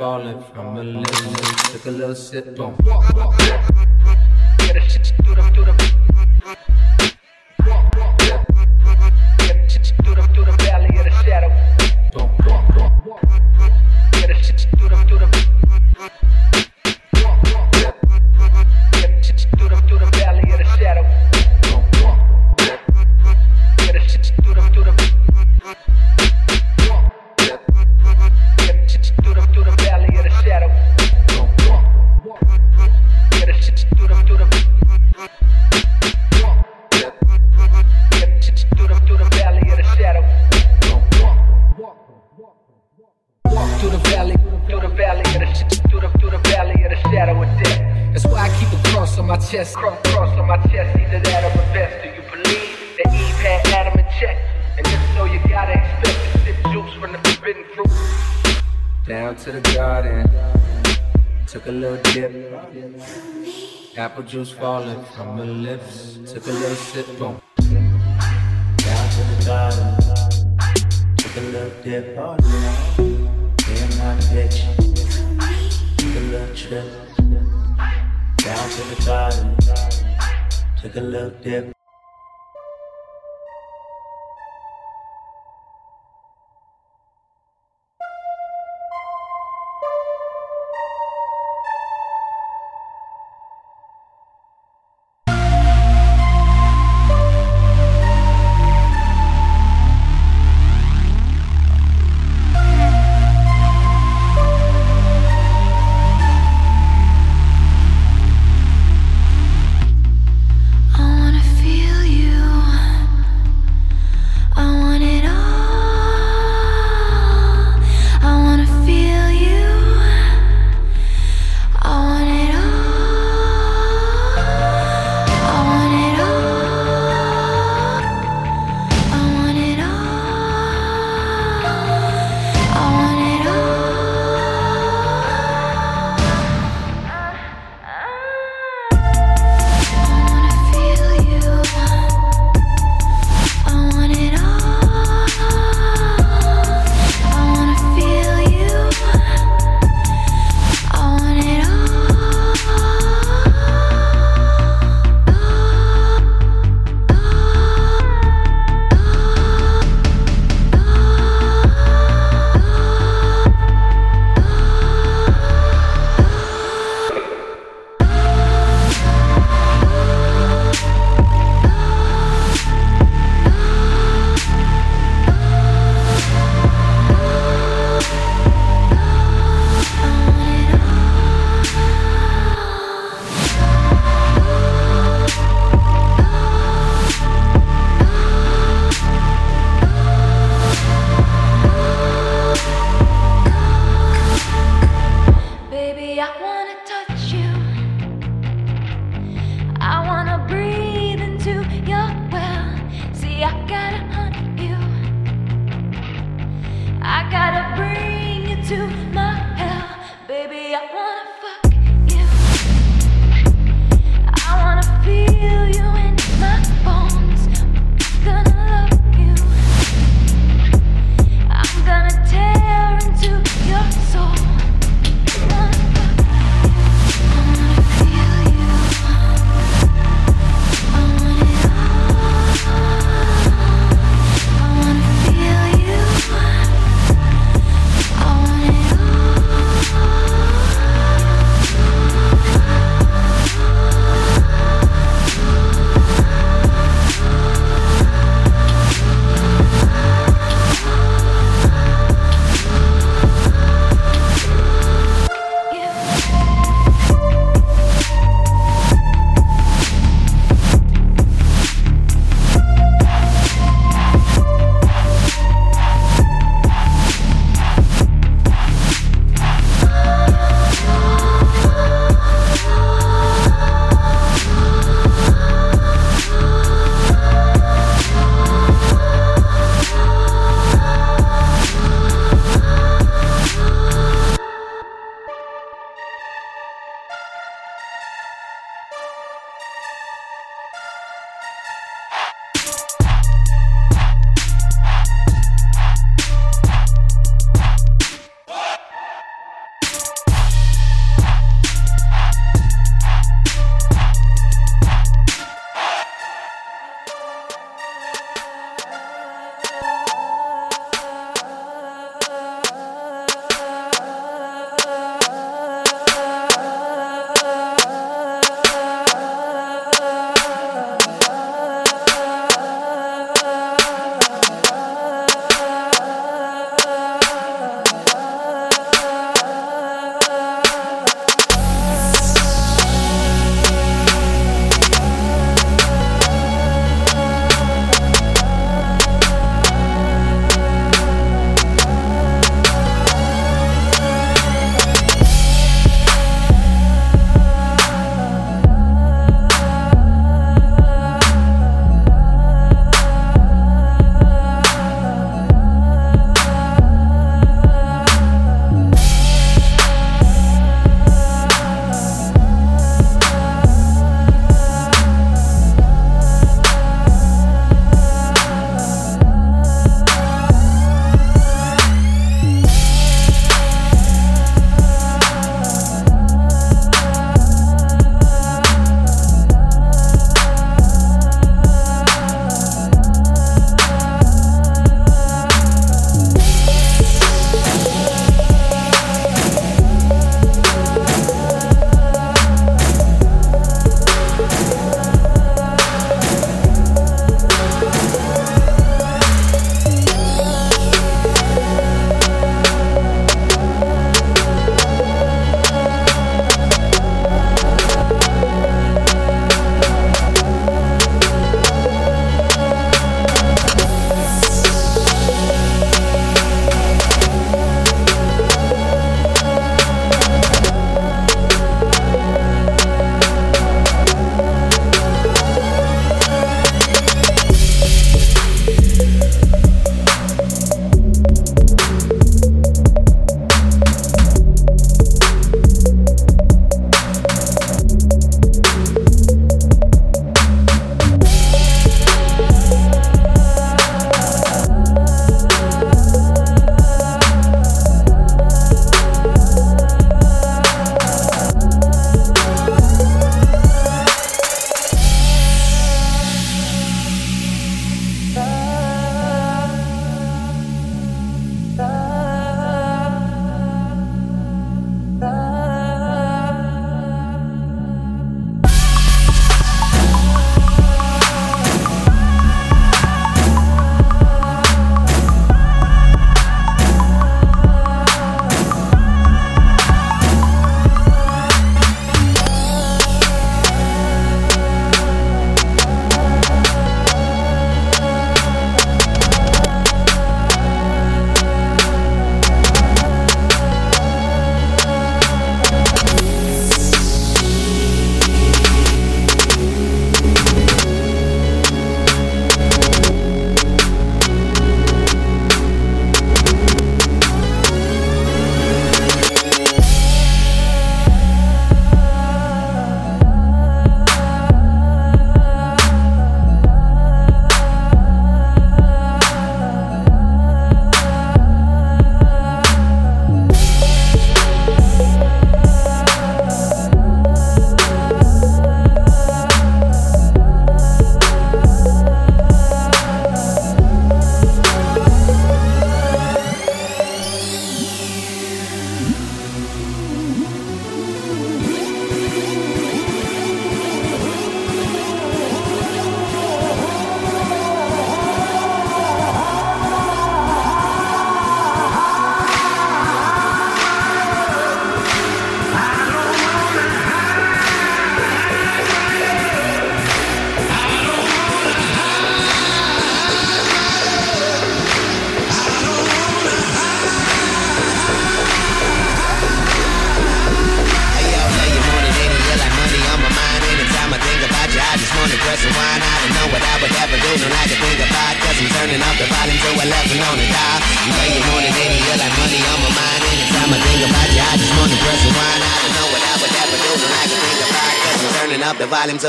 falling from a little, took a little sip. juice falling from my lips. Took a little sip, boom.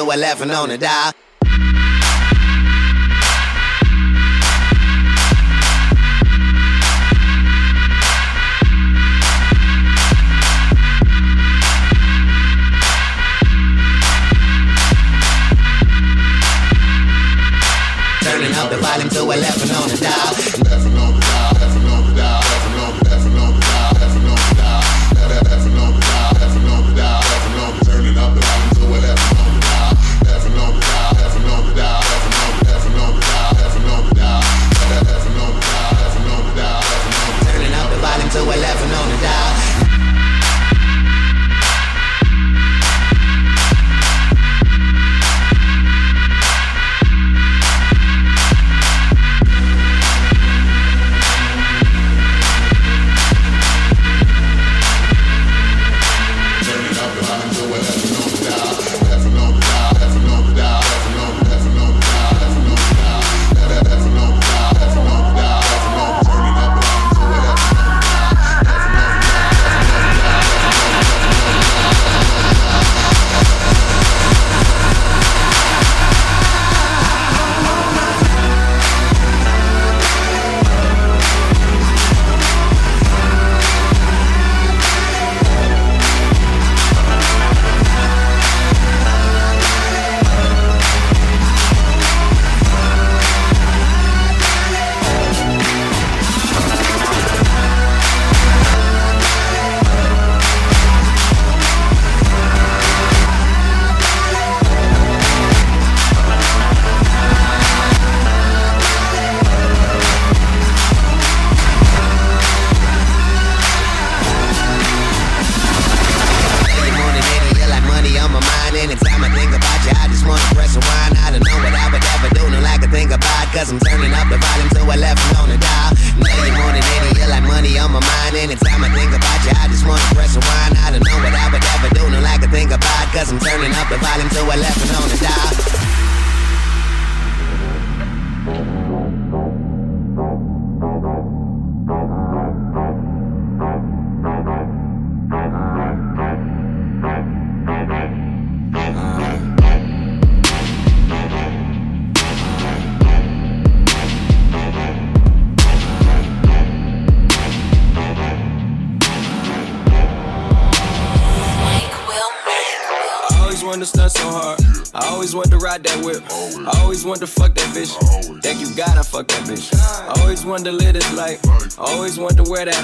To 11 on the dial.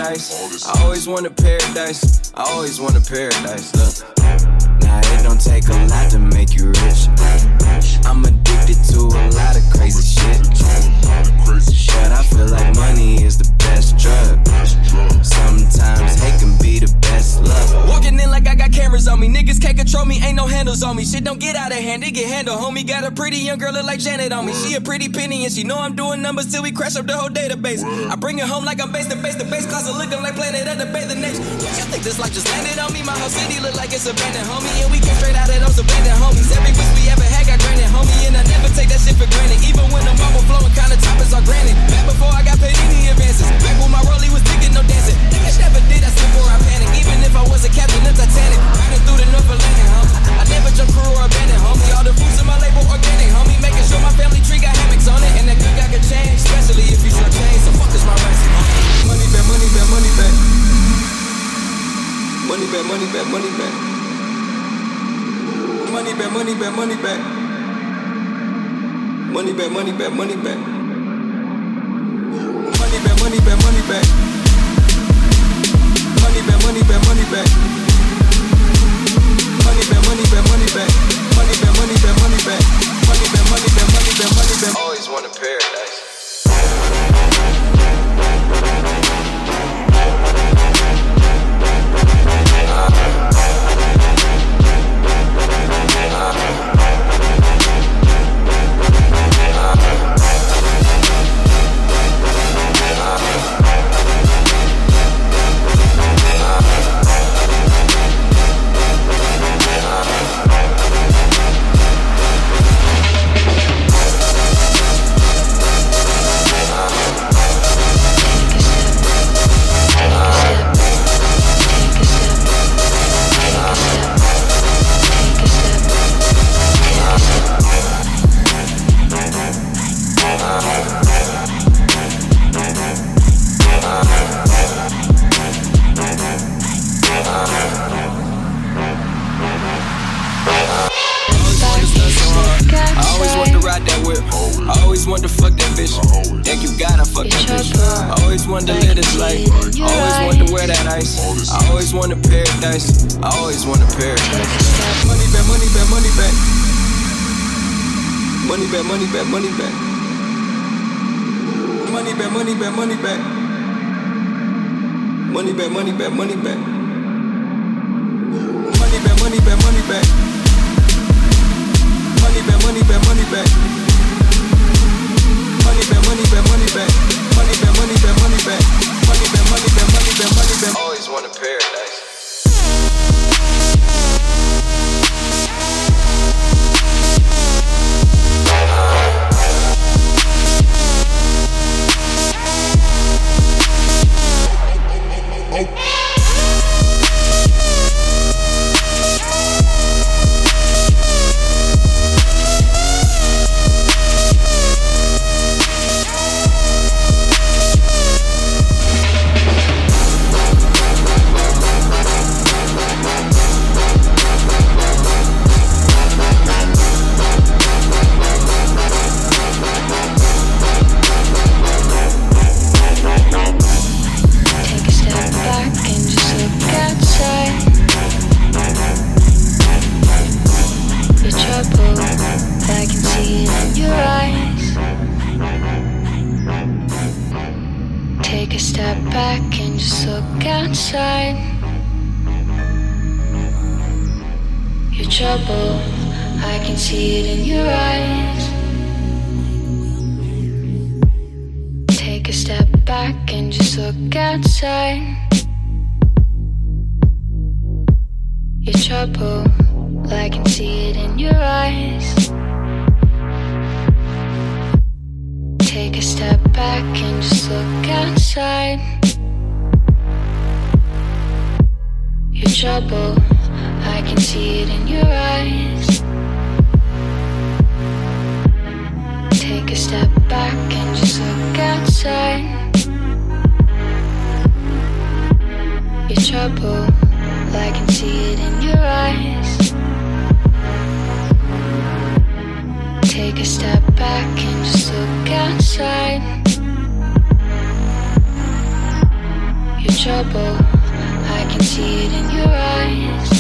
nice. I always wanted paradise. Pretty young girl look like Janet on me. She a pretty penny and she know I'm doing numbers till we crash up the whole database. I bring it home like I'm base to base. The base closet looking like planet of the bay the next. I think this life just landed on me. My whole city look like it's abandoned, homie. And we came straight out of those abandoned homies. Every wish we ever had got granted, homie. And I never take that shit for granted. Even when the marble flowing, kinda toppers are granted. Back before I got paid any advances. Back when my rollie was digging, no dancing. Niggas never did that shit before I panic. Even if I was a captain of Titanic. Riding through the North Atlantic, homie. I never jump crew or abandoned, homie. All the fruits in my label organic, homie. Making sure my family tree got hammocks on it. And that good guy could change, especially if he's your change. So fuck is my rights, homie. Money back, money back, money back. Money back, money back, money back. Money back, money back, money back. Money back, money back, money back. Money back, money back, money back. Money back, money back, money back. Money back, money back, money back. Money back, money back, money back. Always want a paradise. always to live this life. I always to wear that ice. I always wonder paradise. I always wonder paradise. Money back, money back, money back. Money back, money back, money back. Money back, money back, money back. Money back, money back, money back. Money back, money back, money back. Money back, money back, money back. Money back, money back, money back money, been money, been money, been money, been money, been money, been money, been. Always want a pair. trouble. I can see it in your eyes. Take a step back and just look outside. Your trouble, I can see it in your eyes.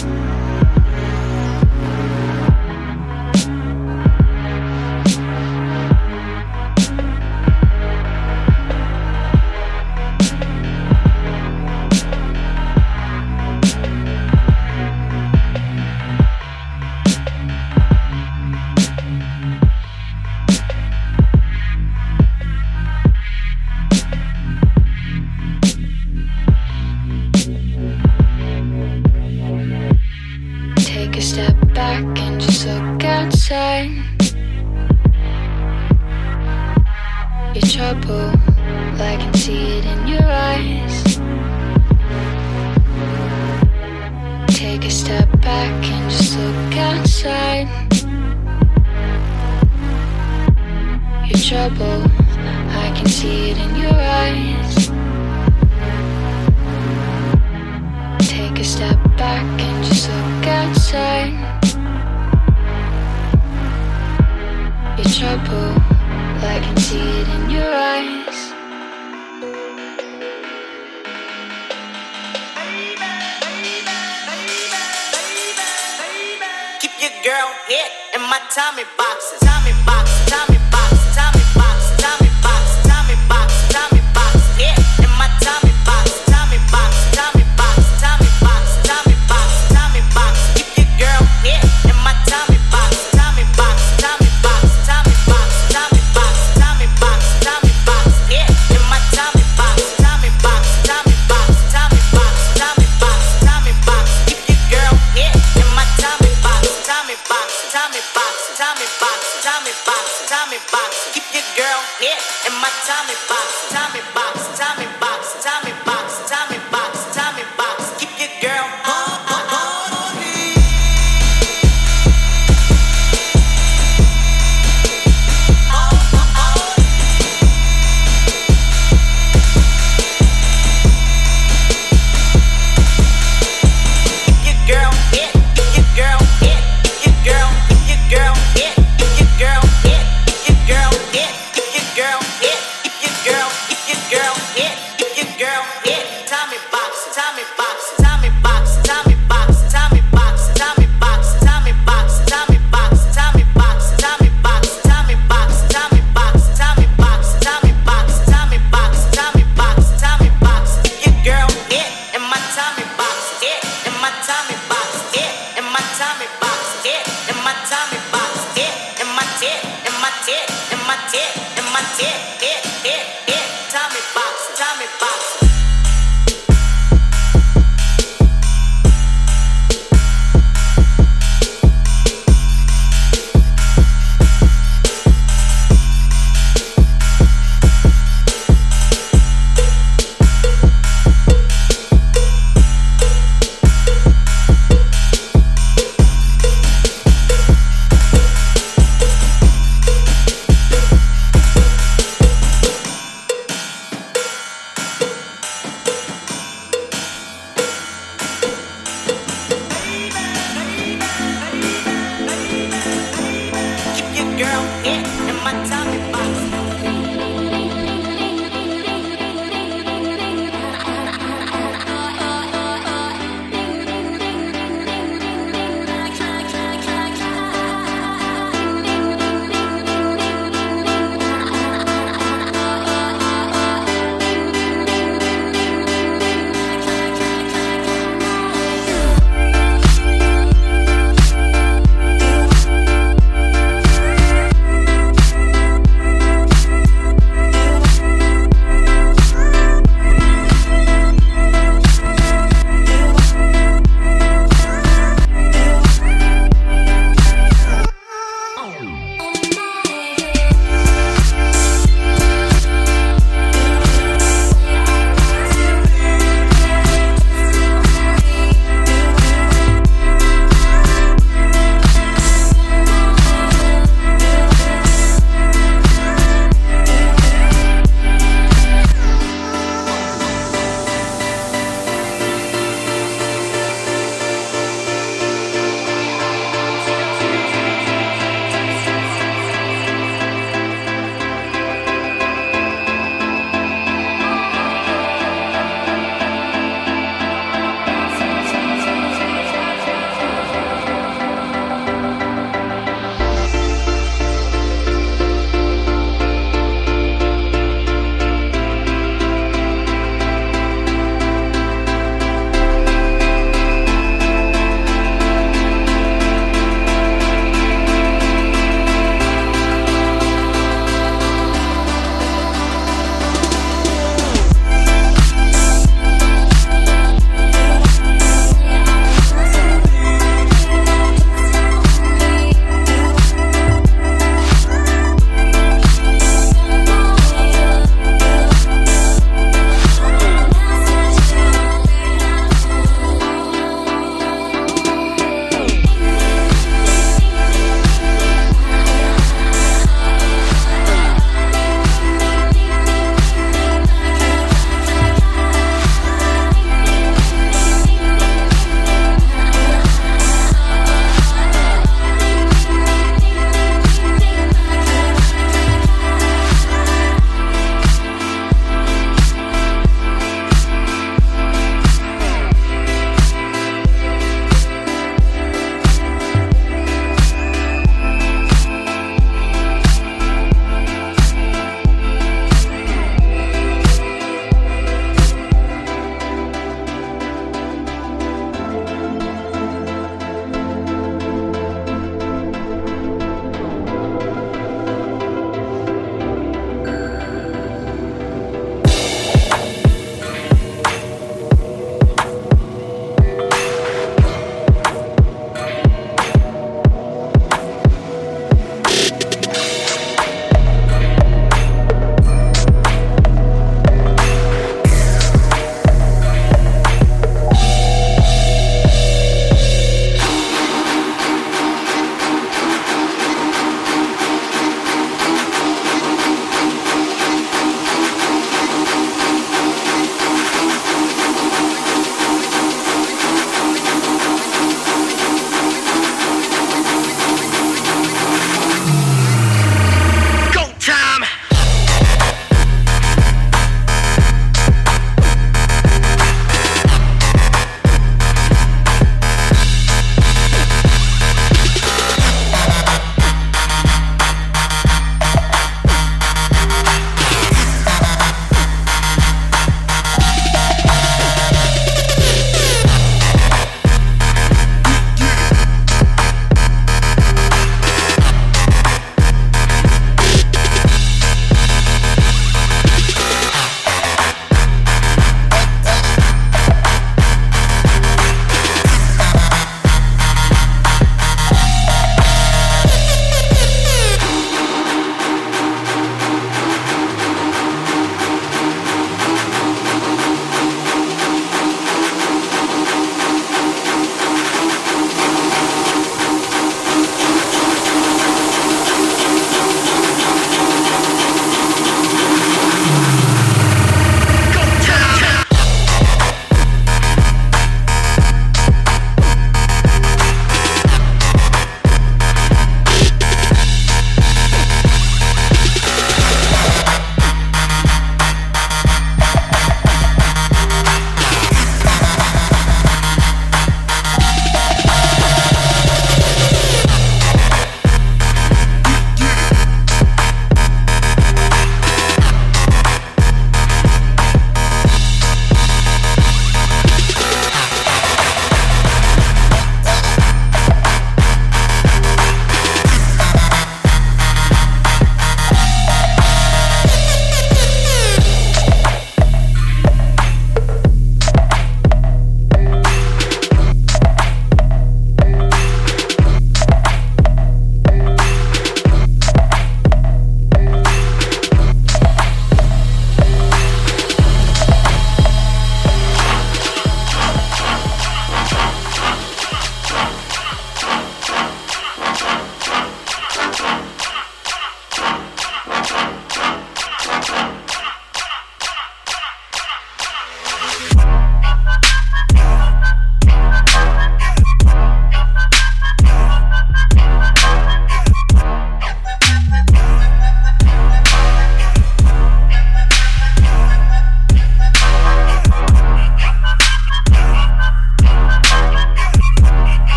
girl. Yeah. And my Tommy box, Tommy box, Tommy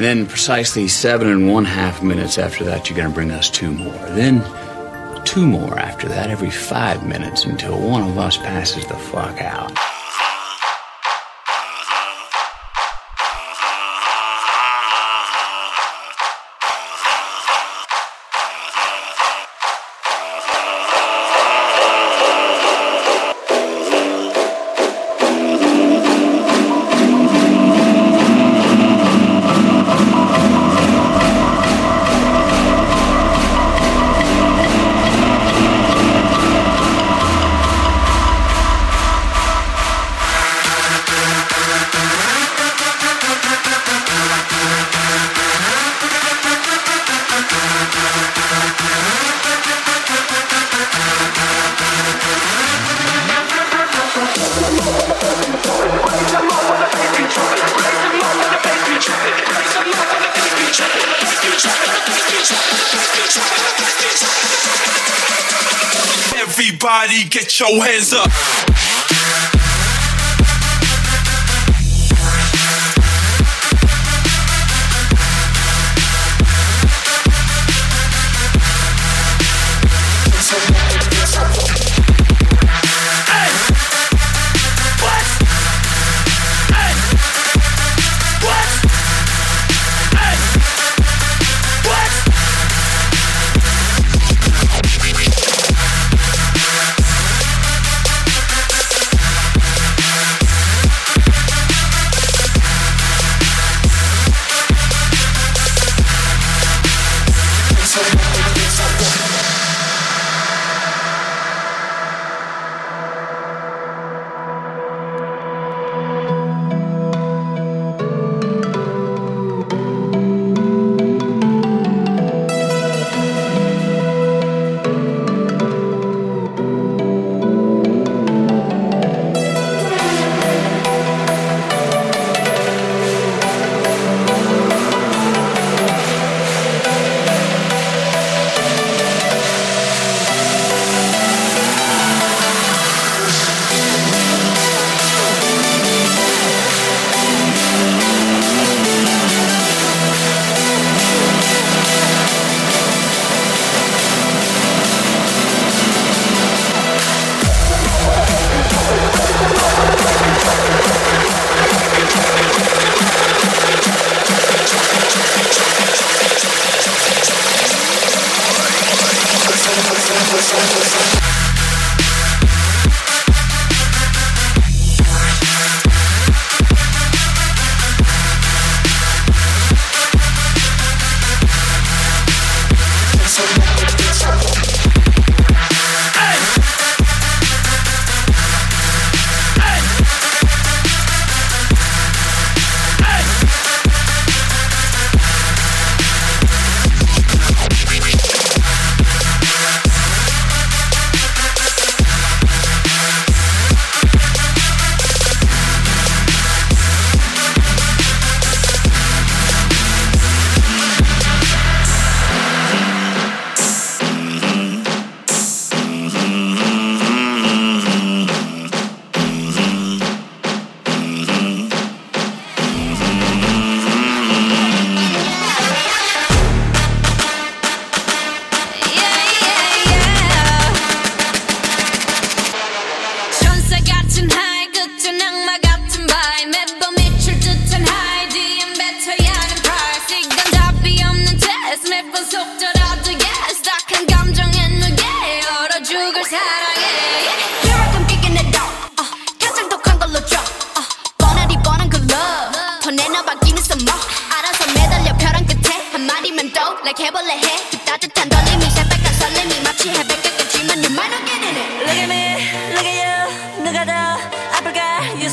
And then precisely seven and one half minutes after that, you're going to bring us two more. Then two more after that every five minutes until one of us passes the fuck out. Everybody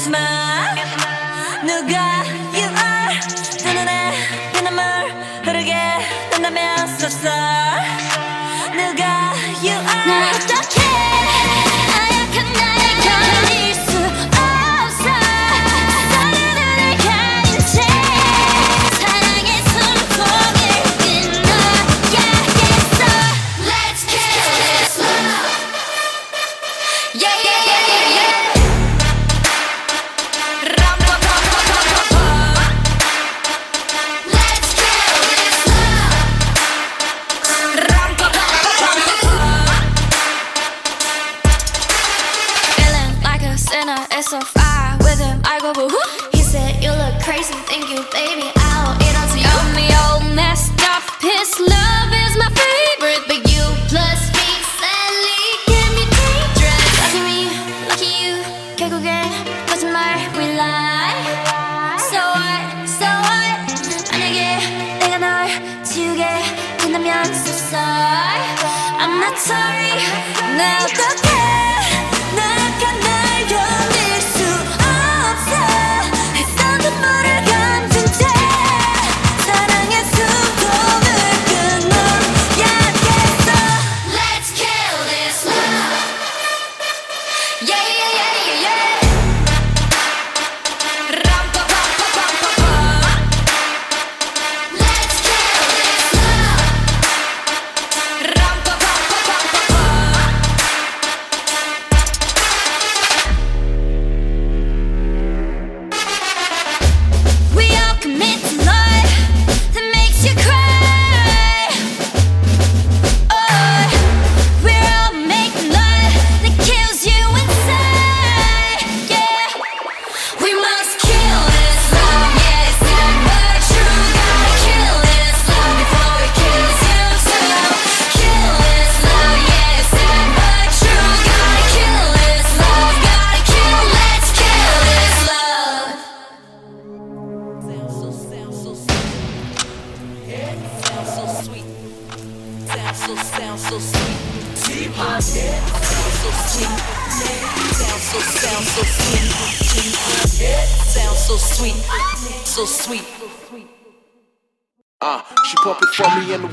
My 누가 you are 두 눈에 피눈물 흐르게 된다면 섭섭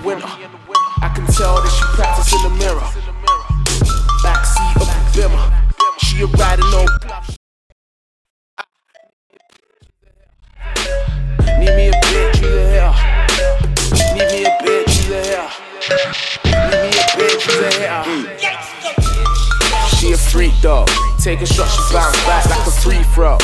the winter. I can tell that she practice in the mirror. Backseat of the Bimmer. She a riding no. Need me a bitch, she's a hair. Need me a bitch, she's a hair. Need me a bitch, she's a hair. She a freak dog. Take a shot, she bounce back like a free throw.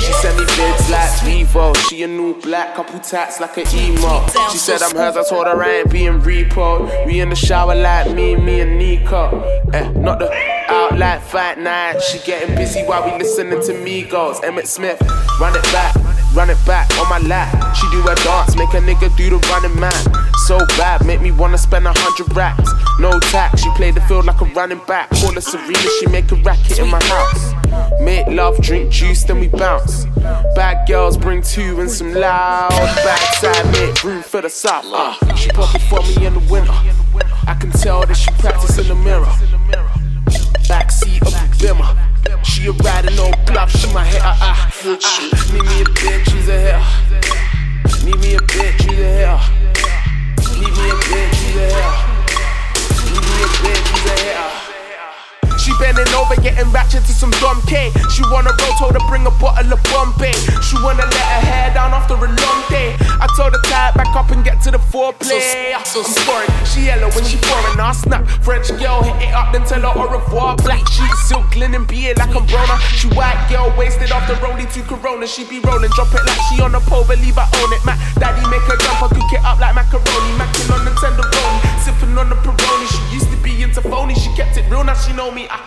She send me vids like Vevo. She a new black, couple tats like an emo. She said I'm hers, I told her I ain't being repo. We in the shower like me, me and Nico. Eh, not the out like fight night. She getting busy while we listening to Migos. Emmitt Smith, run it back. Run it back on my lap. She do a dance, make a nigga do the running man. So bad, make me wanna spend a hundred racks. No tax, she play the field like a running back. Call her Serena, she make a racket in my house. Make love, drink juice, then we bounce. Bad girls bring two and some loud. Backside, make room for the south. Uh, she pop it for me in the winter. I can tell that she practice in the mirror. Backseat of the. She a riding no bluff, she my hair. Ah, ah, ah. Need me a bitch, she's a hair. Need me a bitch, she's a hair. Need me a bitch, she's a hair. Need me a bitch, she's a hair. Bending over, getting ratchet to some dumb K. She wanna roll, told her bring a bottle of Bombay. She wanna let her hair down after a long day. I told her tie it back up and get to the foreplay. so I'm scoring, she yellow when she foreign. I snap, French girl hit it up, then tell her au revoir. Black sheets, silk linen, be it like a brona. She white girl, wasted off the rollie to Corona. She be rolling, drop it like she on a pole, believe I own it. Mac, daddy make her jump, I cook it up like macaroni. Macking on the tenderoni, sipping on the Peroni. She used to be into phony, she kept it real, now she know me. I,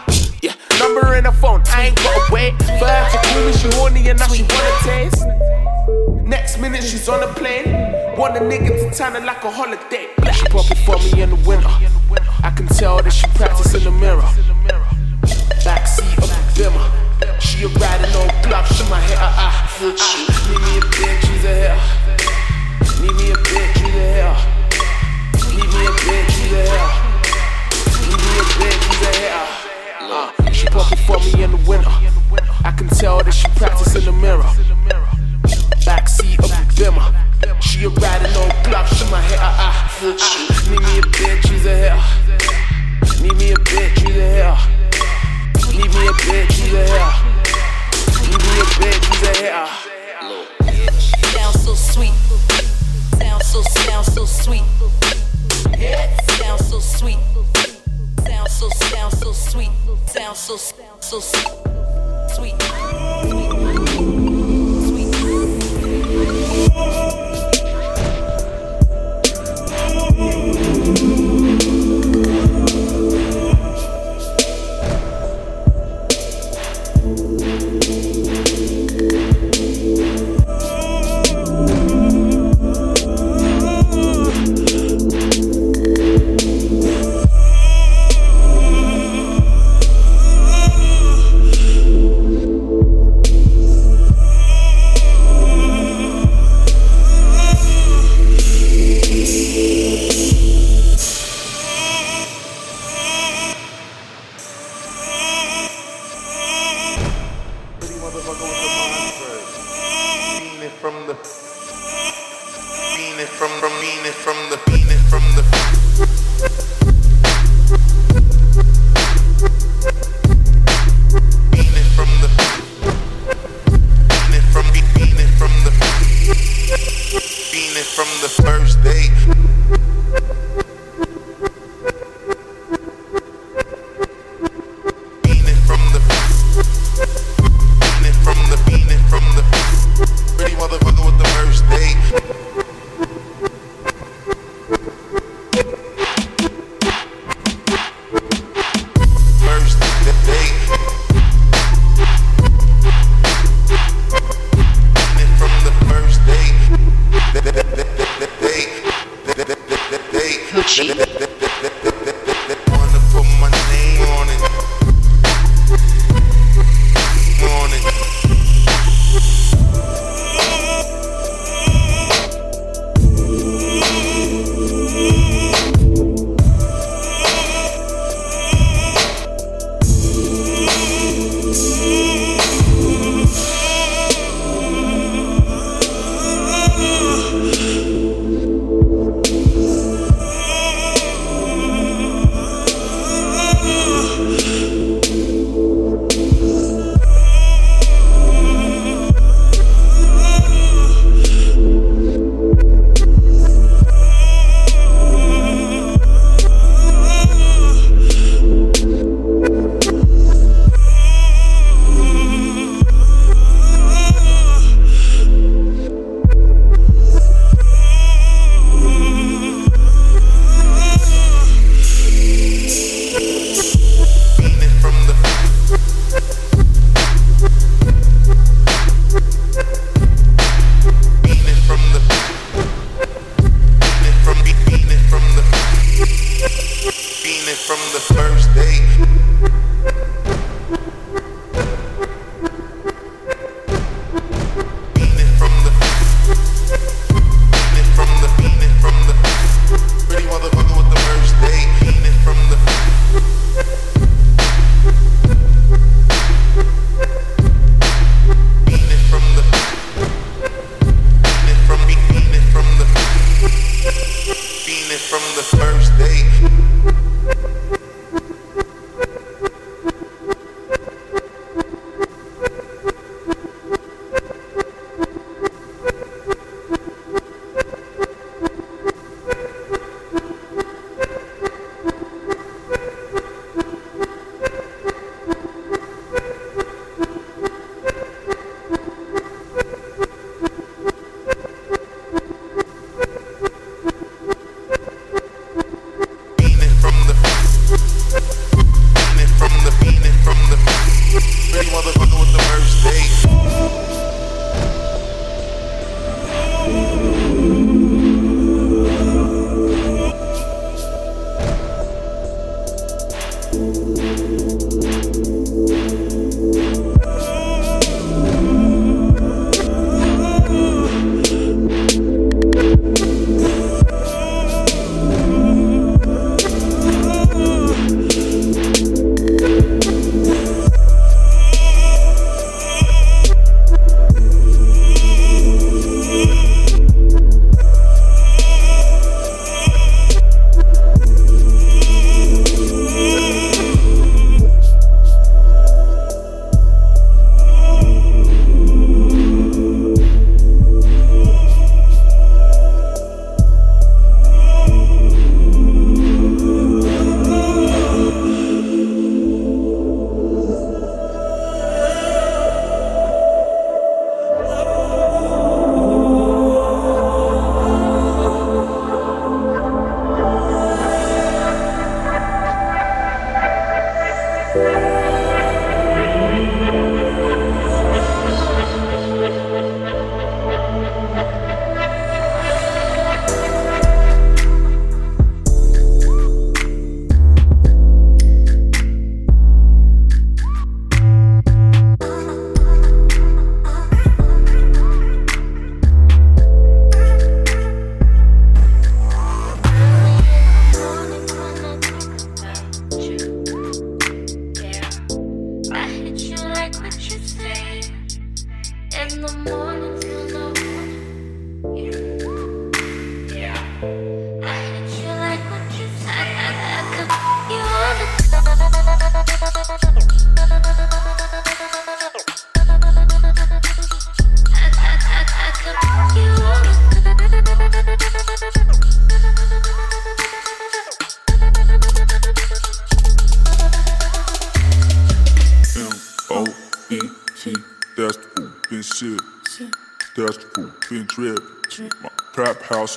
number in her phone, I ain't gotta wait for her to call me. She horny and now she wanna taste. Next minute she's on a plane, want a nigga to turn her like a holiday. She pop for me in the winter. I can tell that she practice in the mirror. Backseat of the Bimmer. She a riding no bluff, she my hair. Ah, ah. Need me a bitch, she's a hair. Need me a bitch, she's a hair. Need me a bitch, she's a hair. Need me a bitch, she's a hair. Uh, pop for me in the winter. I can tell that she practice in the mirror. Backseat of the Bimmer. She a riding no bluff, she my hair. Ah, ah. Need me a bitch, she's a hair. Need me a bitch, she's a hair. Need me a bitch, she's a hair. Need me a bitch, she's a hair. Sound so sweet. Sound so, sound so sweet. Sound so sweet. So, sound so sweet. Sound so, so sweet. motherfucker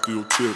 still tip.